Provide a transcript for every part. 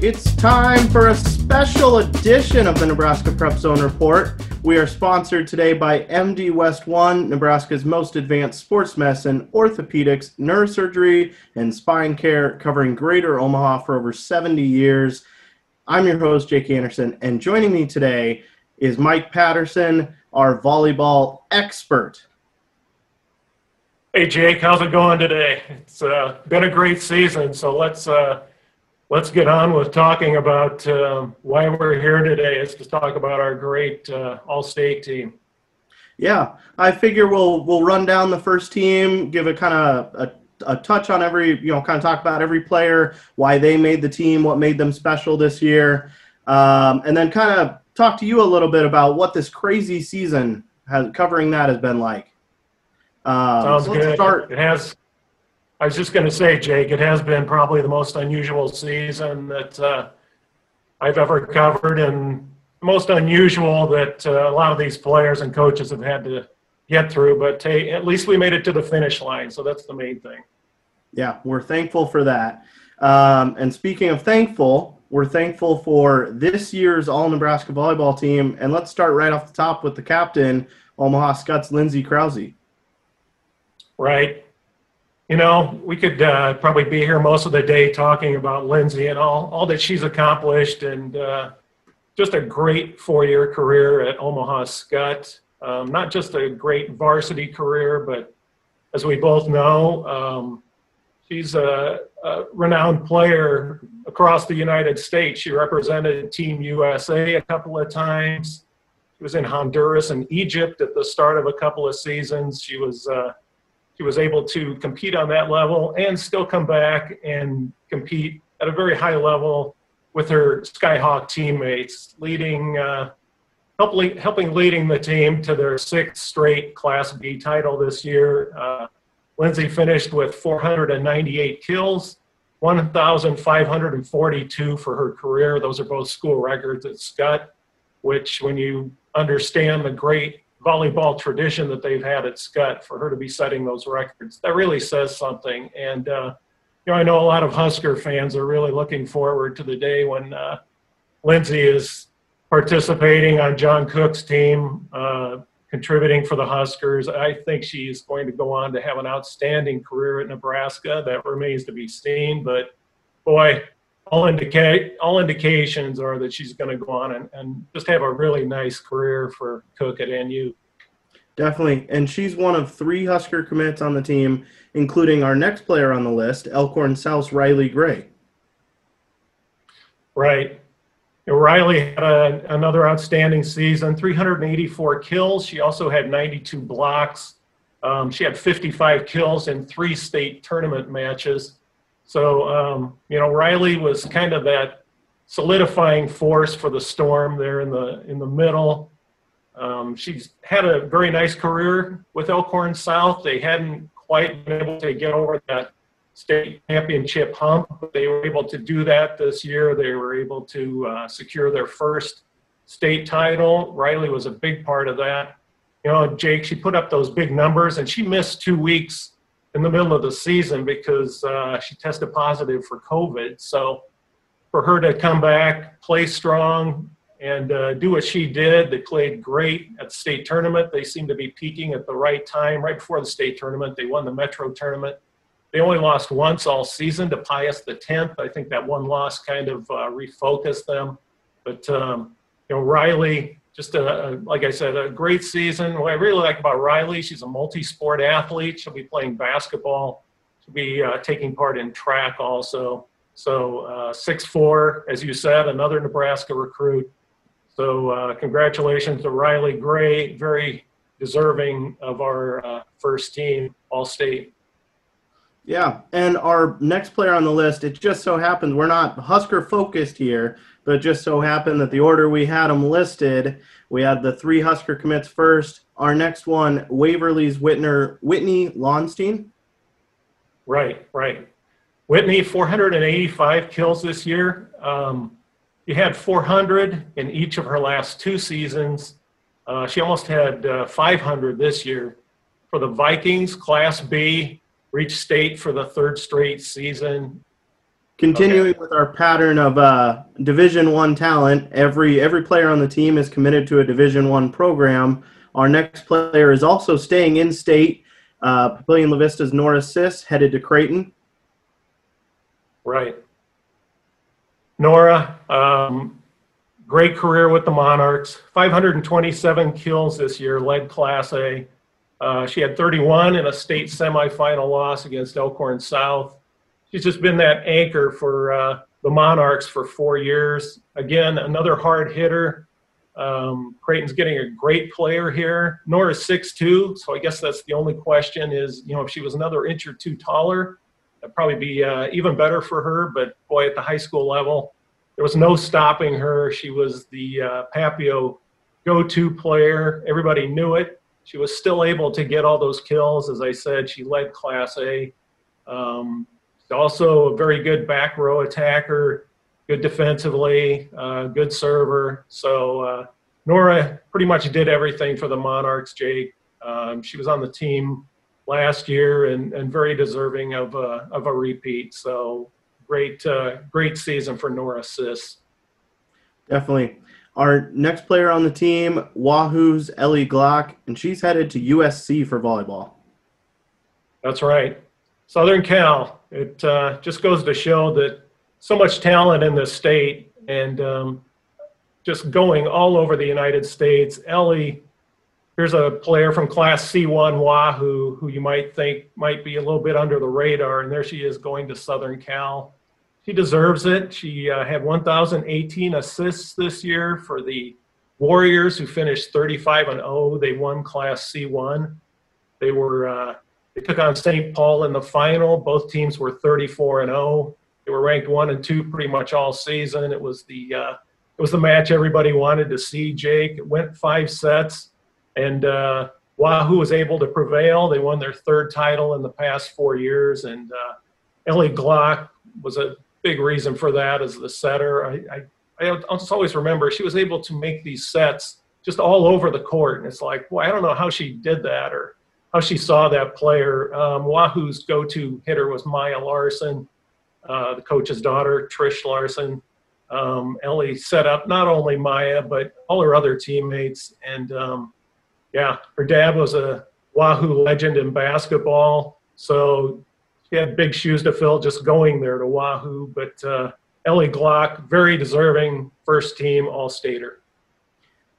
It's time for a special edition of the Nebraska Prep Zone Report. We are sponsored today by MD West One, Nebraska's most advanced sports medicine, orthopedics, neurosurgery, and spine care, covering greater Omaha for over 70 years. I'm your host, Jake Anderson, and joining me today is Mike Patterson, our volleyball expert. Hey Jake, how's it going today? It's uh, been a great season, so let's uh, let's get on with talking about uh, why we're here today. Is to talk about our great uh, All-State team. Yeah, I figure we'll we'll run down the first team, give a kind of a, a touch on every you know kind of talk about every player, why they made the team, what made them special this year, um, and then kind of talk to you a little bit about what this crazy season has covering that has been like. Um, Sounds so good. Start. It has I was just going to say, Jake, it has been probably the most unusual season that uh, I've ever covered, and most unusual that uh, a lot of these players and coaches have had to get through. But hey, at least we made it to the finish line, so that's the main thing. Yeah, we're thankful for that. Um, and speaking of thankful, we're thankful for this year's All Nebraska volleyball team. And let's start right off the top with the captain, Omaha Skutt's Lindsay Krause. Right. You know, we could uh, probably be here most of the day talking about Lindsay and all, all that she's accomplished and uh, just a great four year career at Omaha Skutt. Um, not just a great varsity career, but as we both know, um, she's a, a, renowned player across the United States. She represented Team USA a couple of times. She was in Honduras and Egypt at the start of a couple of seasons. She was uh, she was able to compete on that level and still come back and compete at a very high level with her Skyhawk teammates, leading, uh, helping, helping leading the team to their sixth straight Class B title this year. Uh, Lindsay finished with 498 kills, 1,542 for her career. Those are both school records at Skutt, which, when you understand the great volleyball tradition that they've had at Skutt for her to be setting those records. That really says something. And, uh, you know, I know a lot of Husker fans are really looking forward to the day when uh, Lindsay is participating on John Cook's team, uh, contributing for the Huskers. I think she's going to go on to have an outstanding career at Nebraska. That remains to be seen. But boy, all indicate all indications are that she's going to go on and, and just have a really nice career for Cook at NU. Definitely, and she's one of three Husker commits on the team, including our next player on the list, Elkhorn South's Riley Gray. Right. Riley had a, another outstanding season 384 kills. She also had 92 blocks. Um, she had 55 kills in three state tournament matches. So, um, you know, Riley was kind of that solidifying force for the Storm there in the in the middle. Um, she's had a very nice career with Elkhorn South. They hadn't quite been able to get over that state championship hump, but they were able to do that this year. They were able to uh, secure their first state title. Riley was a big part of that. You know, Jake, she put up those big numbers, and she missed two weeks in the middle of the season because uh, she tested positive for COVID. So for her to come back, play strong, and uh, do what she did, they played great at the state tournament. They seemed to be peaking at the right time, right before the state tournament. They won the Metro tournament. They only lost once all season to Pius the 10th. I think that one loss kind of uh, refocused them. But um, you know, Riley just a, a, like I said, a great season. What I really like about Riley, she's a multi-sport athlete. She'll be playing basketball. She'll be uh, taking part in track also. So uh, six uh, four, as you said, another Nebraska recruit. So uh, congratulations to Riley Gray, very deserving of our uh, first team All State. Yeah, and our next player on the list, it just so happens we're not Husker focused here, but it just so happened that the order we had them listed, we had the three Husker commits first. Our next one, Waverly's Whitner, Whitney Lauenstein. Right, right. Whitney, 485 kills this year. Um, she had 400 in each of her last two seasons. Uh, she almost had uh, 500 this year. For the Vikings, Class B, reached state for the third straight season. Continuing with our pattern of uh, Division One talent, every every player on the team is committed to a Division One program. Our next player is also staying in state. Uh, Papillion La Vista's Nora Sis headed to Creighton. Right. Nora, um, great career with the Monarchs. 527 kills this year, led Class A. Uh, she had 31 in a state semifinal loss against Elkhorn South she's just been that anchor for uh, the Monarchs for four years. Again, another hard hitter. Um, Creighton's getting a great player here. Nora's six two, so I guess that's the only question is, you know, if she was another inch or two taller, that'd probably be uh, even better for her. But boy, at the high school level, there was no stopping her. She was the uh, Papio go-to player. Everybody knew it. She was still able to get all those kills. As I said, she led Class A. Um, also a very good back row attacker, good defensively, uh, good server. So uh, Nora pretty much did everything for the Monarchs, Jake. Um, she was on the team last year and, and very deserving of a, of a repeat. So great, uh, great season for Nora Sis. Definitely. Our next player on the team, Wahoo's Ellie Glock, and she's headed to USC for volleyball. That's right. Southern Cal. It uh, just goes to show that so much talent in this state and um, just going all over the United States. Ellie, here's a player from Class C1 Wahoo who you might think might be a little bit under the radar, and there she is going to Southern Cal. She deserves it. She uh, had 1,018 assists this year for the Warriors, who finished 35 and 0. They won Class C1. They were uh, they took on St. Paul in the final. Both teams were 34 and 0. They were ranked one and two pretty much all season. It was the uh, it was the match everybody wanted to see. Jake it went five sets, and uh, Wahoo was able to prevail. They won their third title in the past four years, and uh, Ellie Glock was a big reason for that is the setter. I, I I always remember she was able to make these sets just all over the court, and it's like, well, I don't know how she did that, or how she saw that player. Um, Wahoo's go-to hitter was Maya Larson, uh, the coach's daughter, Trish Larson. Um, Ellie set up not only Maya but all her other teammates, and um, yeah, her dad was a Wahoo legend in basketball, so she had big shoes to fill just going there to Wahoo. But uh, Ellie Glock, very deserving first team All Stater.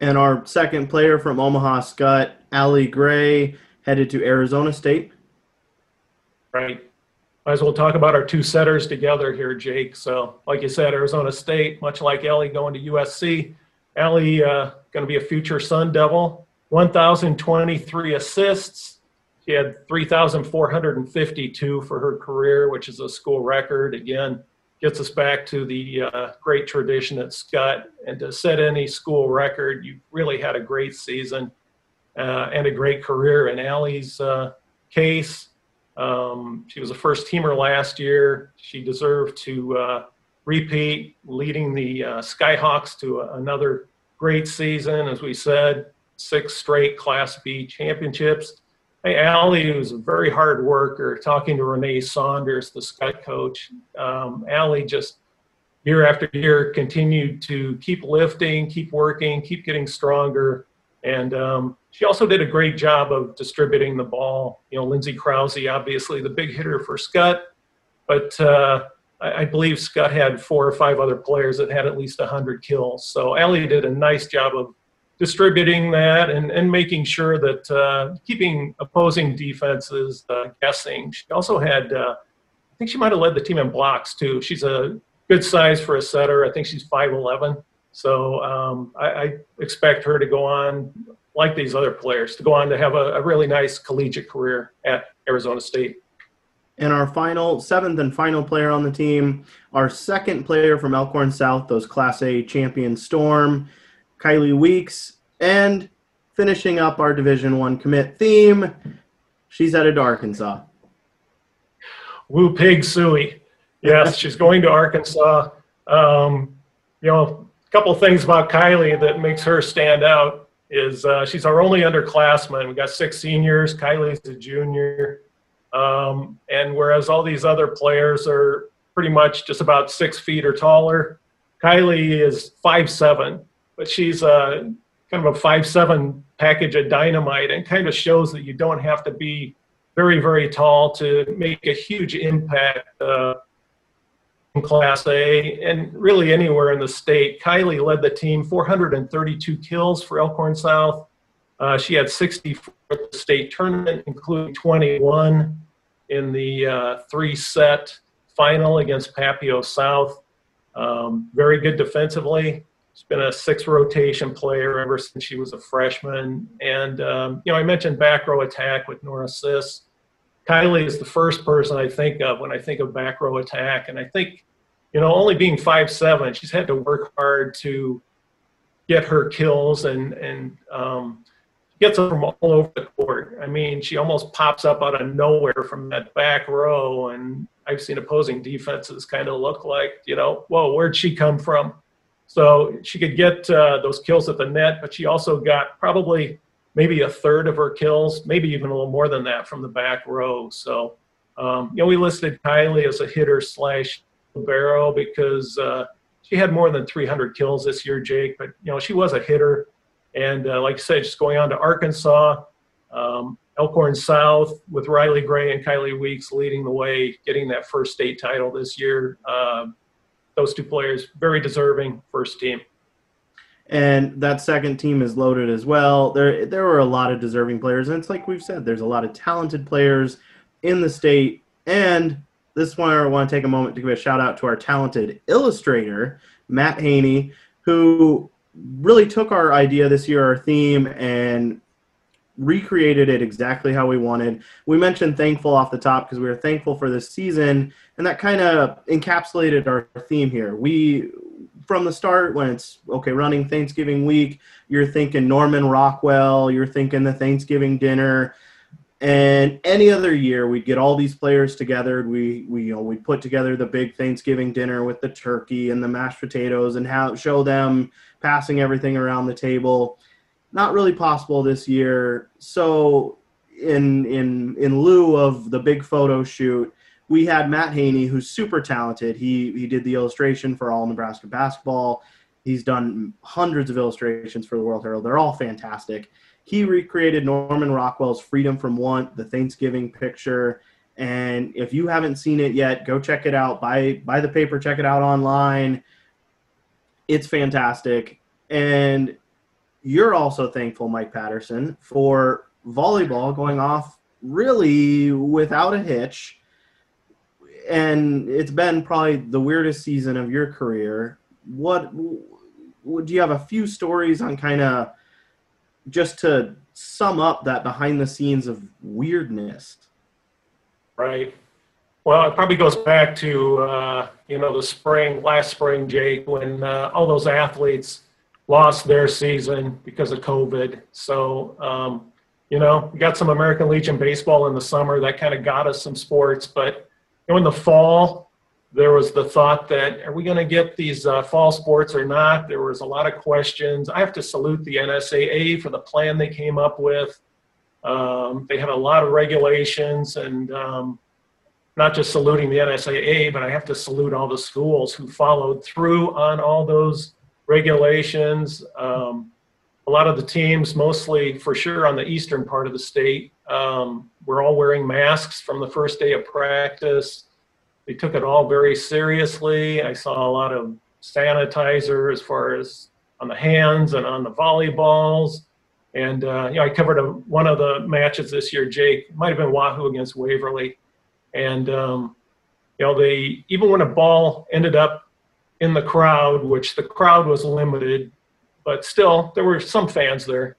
And our second player from Omaha Skutt Allie Gray headed to Arizona State. Right. Might as well talk about our two setters together here, Jake. So, like you said, Arizona State, much like Ellie going to USC. Ellie uh, going to be a future Sun Devil. 1,023 assists. She had 3,452 for her career, which is a school record. Again, gets us back to the uh, great tradition at Skutt. And to set any school record, you really had a great season uh, and a great career. In Allie's uh, case, um, she was a first teamer last year. She deserved to uh, repeat, leading the uh, Skyhawks to a, another great season. As we said, six straight Class B championships. Allie was a very hard worker. Talking to Renee Saunders, the Skutt coach, um, Allie just year after year continued to keep lifting, keep working, keep getting stronger. And um, she also did a great job of distributing the ball. You know, Lindsay Krause, obviously the big hitter for Skutt, but uh, I, I, believe Skutt had four or five other players that had at least 100 kills. So Allie did a nice job of distributing that and, and making sure that uh, keeping opposing defenses uh, guessing. She also had, uh, I think she might have led the team in blocks too. She's a good size for a setter. I think she's 5'11. So um, I, I, expect her to go on, like these other players, to go on to have a, a really nice collegiate career at Arizona State. And our final, seventh and final player on the team, our second player from Elkhorn South, those Class A champion Storm, Kylie Weeks, and finishing up our Division One commit theme, she's headed to Arkansas. Woo Pig Sooie. Yes, she's going to Arkansas. Um, you know, a couple things about Kylie that makes her stand out is uh, she's our only underclassman. We got six seniors. Kylie's a junior, um, and whereas all these other players are pretty much just about six feet or taller. Kylie is five seven, but she's a kind of a five seven package of dynamite, and kind of shows that you don't have to be very very tall to make a huge impact. Uh, in Class A and really anywhere in the state. Kylie led the team, 432 kills for Elkhorn South. Uh, she had 60 for the state tournament, including 21 in the uh, three set final against Papio South. Um, very good defensively. She's been a six rotation player ever since she was a freshman. And, um, you know, I mentioned back row attack with Nora Sis. Kylie is the first person I think of when I think of back row attack. And I think, you know, only being five seven, she's had to work hard to get her kills and, and, um, gets them from all over the court. I mean, she almost pops up out of nowhere from that back row, and I've seen opposing defenses kind of look like, you know, whoa, where'd she come from? So she could get uh, those kills at the net, but she also got probably maybe a third of her kills, maybe even a little more than that from the back row. So, um, you know, we listed Kylie as a hitter slash barrel because uh, she had more than 300 kills this year, Jake. But you know, she was a hitter. And uh, like I said, just going on to Arkansas, um, Elkhorn South with Riley Gray and Kylie Weeks leading the way, getting that first state title this year. Uh, those two players, very deserving first team. And that second team is loaded as well. There, there were a lot of deserving players, and it's like we've said, there's a lot of talented players in the state. And this one, I want to take a moment to give a shout out to our talented illustrator, Matt Haney, who really took our idea this year, our theme, and recreated it exactly how we wanted. We mentioned thankful off the top because we were thankful for this season, and that kind of encapsulated our theme here. We, from the start, when it's okay, running Thanksgiving week, you're thinking Norman Rockwell, you're thinking the Thanksgiving dinner. And any other year, we'd get all these players together. We, we, you know, we put together the big Thanksgiving dinner with the turkey and the mashed potatoes, and how show them passing everything around the table. Not really possible this year. So, in in in lieu of the big photo shoot, we had Matt Haney, who's super talented. He he did the illustration for all Nebraska basketball. He's done hundreds of illustrations for the World Herald. They're all fantastic. He recreated Norman Rockwell's Freedom from Want, the Thanksgiving picture. And if you haven't seen it yet, go check it out. Buy buy the paper, check it out online. It's fantastic. And you're also thankful, Mike Patterson, for volleyball going off really without a hitch. And it's been probably the weirdest season of your career. What do you have a few stories on kind of just to sum up that behind the scenes of weirdness? Right. Well, it probably goes back to uh, you know the spring, last spring, Jake, when uh, all those athletes lost their season because of COVID. So, um, you know, we got some American Legion baseball in the summer that kind of got us some sports. But you know, in the fall, there was the thought that are we going to get these uh, fall sports or not? There was a lot of questions. I have to salute the NSAA for the plan they came up with. Um, they had a lot of regulations and um, not just saluting the NSAA, but I have to salute all the schools who followed through on all those regulations. Um, a lot of the teams, mostly for sure on the eastern part of the state, um, were all wearing masks from the first day of practice. They took it all very seriously. I saw a lot of sanitizer as far as on the hands and on the volleyballs. And uh, you know, I covered a, one of the matches this year. Jake might have been Wahoo against Waverly, and um, you know, they even when a ball ended up in the crowd, which the crowd was limited, but still there were some fans there.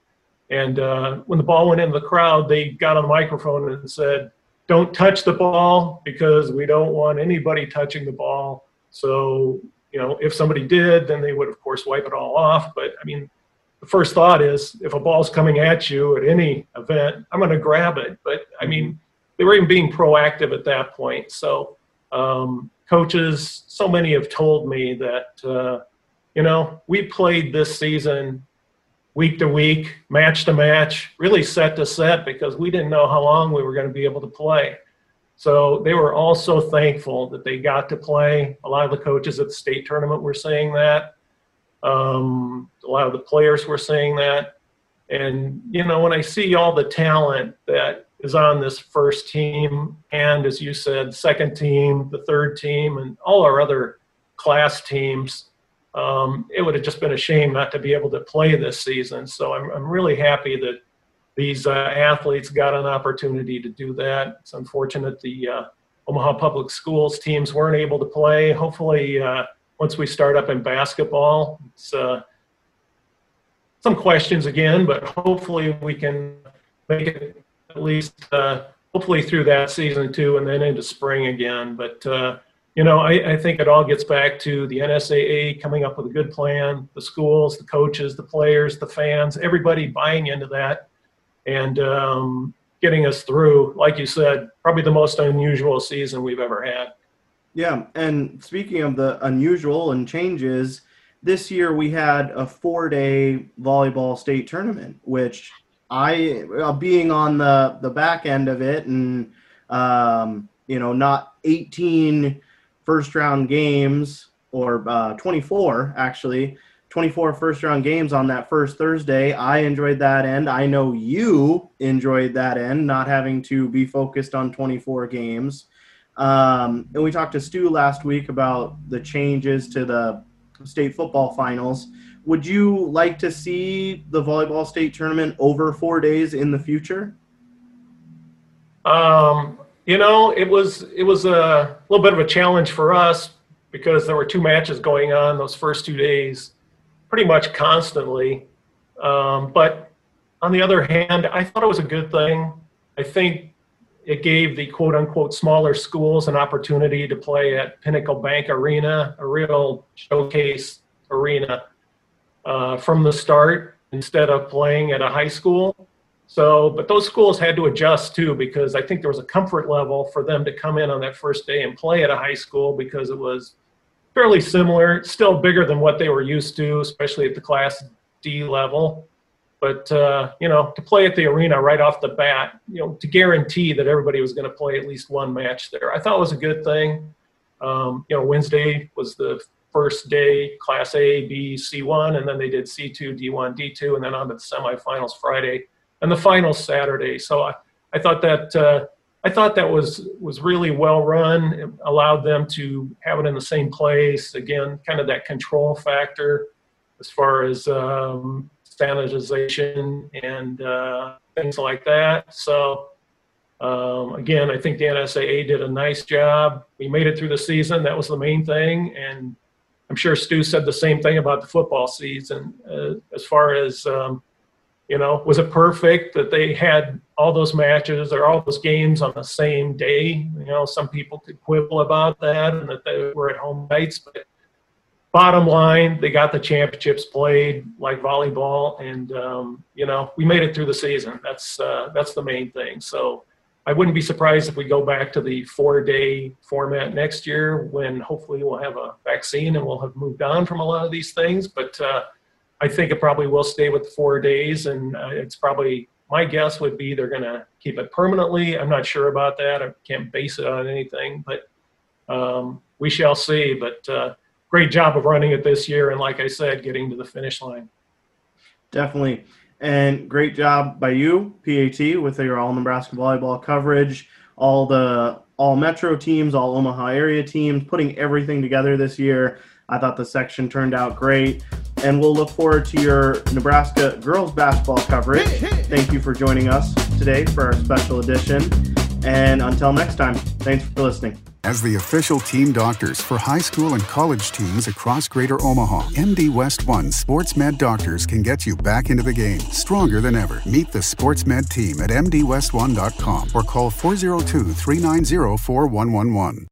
And uh, when the ball went into the crowd, they got on the microphone and said, "Don't touch the ball because we don't want anybody touching the ball." So you know, if somebody did, then they would of course wipe it all off. But I mean, the first thought is if a ball's coming at you at any event, I'm going to grab it. But I mean, they were even being proactive at that point. So um, coaches, so many have told me that, uh, you know, we played this season week to week, match to match, really set to set because we didn't know how long we were going to be able to play. So they were all so thankful that they got to play. A lot of the coaches at the state tournament were saying that. Um, a lot of the players were saying that. And, you know, when I see all the talent that is on this first team, and as you said, second team, the third team, and all our other class teams, um, it would have just been a shame not to be able to play this season. So I'm, I'm really happy that these uh, athletes got an opportunity to do that. It's unfortunate the uh, Omaha Public Schools teams weren't able to play. Hopefully, uh, once we start up in basketball, it's uh, some questions again, but hopefully we can make it at least uh, hopefully through that season too, and then into spring again. But uh, you know, I, I, think it all gets back to the NSAA coming up with a good plan, the schools, the coaches, the players, the fans, everybody buying into that, and um, getting us through. Like you said, probably the most unusual season we've ever had. Yeah, and speaking of the unusual and changes, this year we had a four-day volleyball state tournament, which I, uh, being on the the back end of it, and um, you know, not 18 first round games or uh, 24 actually. 24 first round games on that first Thursday. I enjoyed that end. I know you enjoyed that end, not having to be focused on 24 games. Um, and we talked to Stu last week about the changes to the state football finals. Would you like to see the volleyball state tournament over four days in the future? Um, you know, it was it was a little bit of a challenge for us because there were two matches going on those first two days, pretty much constantly. Um, but on the other hand, I thought it was a good thing. I think it gave the quote unquote smaller schools an opportunity to play at Pinnacle Bank Arena, a real showcase arena uh, from the start instead of playing at a high school. So, but those schools had to adjust too because I think there was a comfort level for them to come in on that first day and play at a high school because it was fairly similar, still bigger than what they were used to, especially at the Class D level. But uh, you know, to play at the arena right off the bat, you know, to guarantee that everybody was going to play at least one match there, I thought was a good thing. Um, you know, Wednesday was the first day, Class A, B, C1, and then they did C2, D1, D2, and then on to the semifinals Friday, and the finals Saturday. So I, I thought that uh, I thought that was was really well run. It allowed them to have it in the same place. Again, kind of that control factor as far as um, sanitization and uh, things like that. So um, again, I think the NSAA did a nice job. We made it through the season. That was the main thing. And I'm sure Stu said the same thing about the football season. Uh, as far as, um, you know, was it perfect that they had all those matches or all those games on the same day? You know, some people could quibble about that and that they were at home nights, but bottom line, they got the championships played like volleyball, and um, you know we made it through the season. That's uh, that's the main thing. So I wouldn't be surprised if we go back to the four-day format next year, when hopefully we'll have a vaccine and we'll have moved on from a lot of these things. But uh, I think it probably will stay with the four days, and uh, it's probably my guess would be they're going to keep it permanently. I'm not sure about that. I can't base it on anything, but um, we shall see. But uh, great job of running it this year, and like I said, getting to the finish line. Definitely. And great job by you, PAT, with your all Nebraska volleyball coverage, all the all Metro teams, all Omaha area teams, putting everything together this year. I thought the section turned out great. And we'll look forward to your Nebraska girls basketball coverage. Thank you for joining us today for our special edition. And until next time, thanks for listening. As the official team doctors for high school and college teams across Greater Omaha, MD West One Sports Med Doctors can get you back into the game stronger than ever. Meet the Sports Med team at MDWest1.com or call 402 390 4111.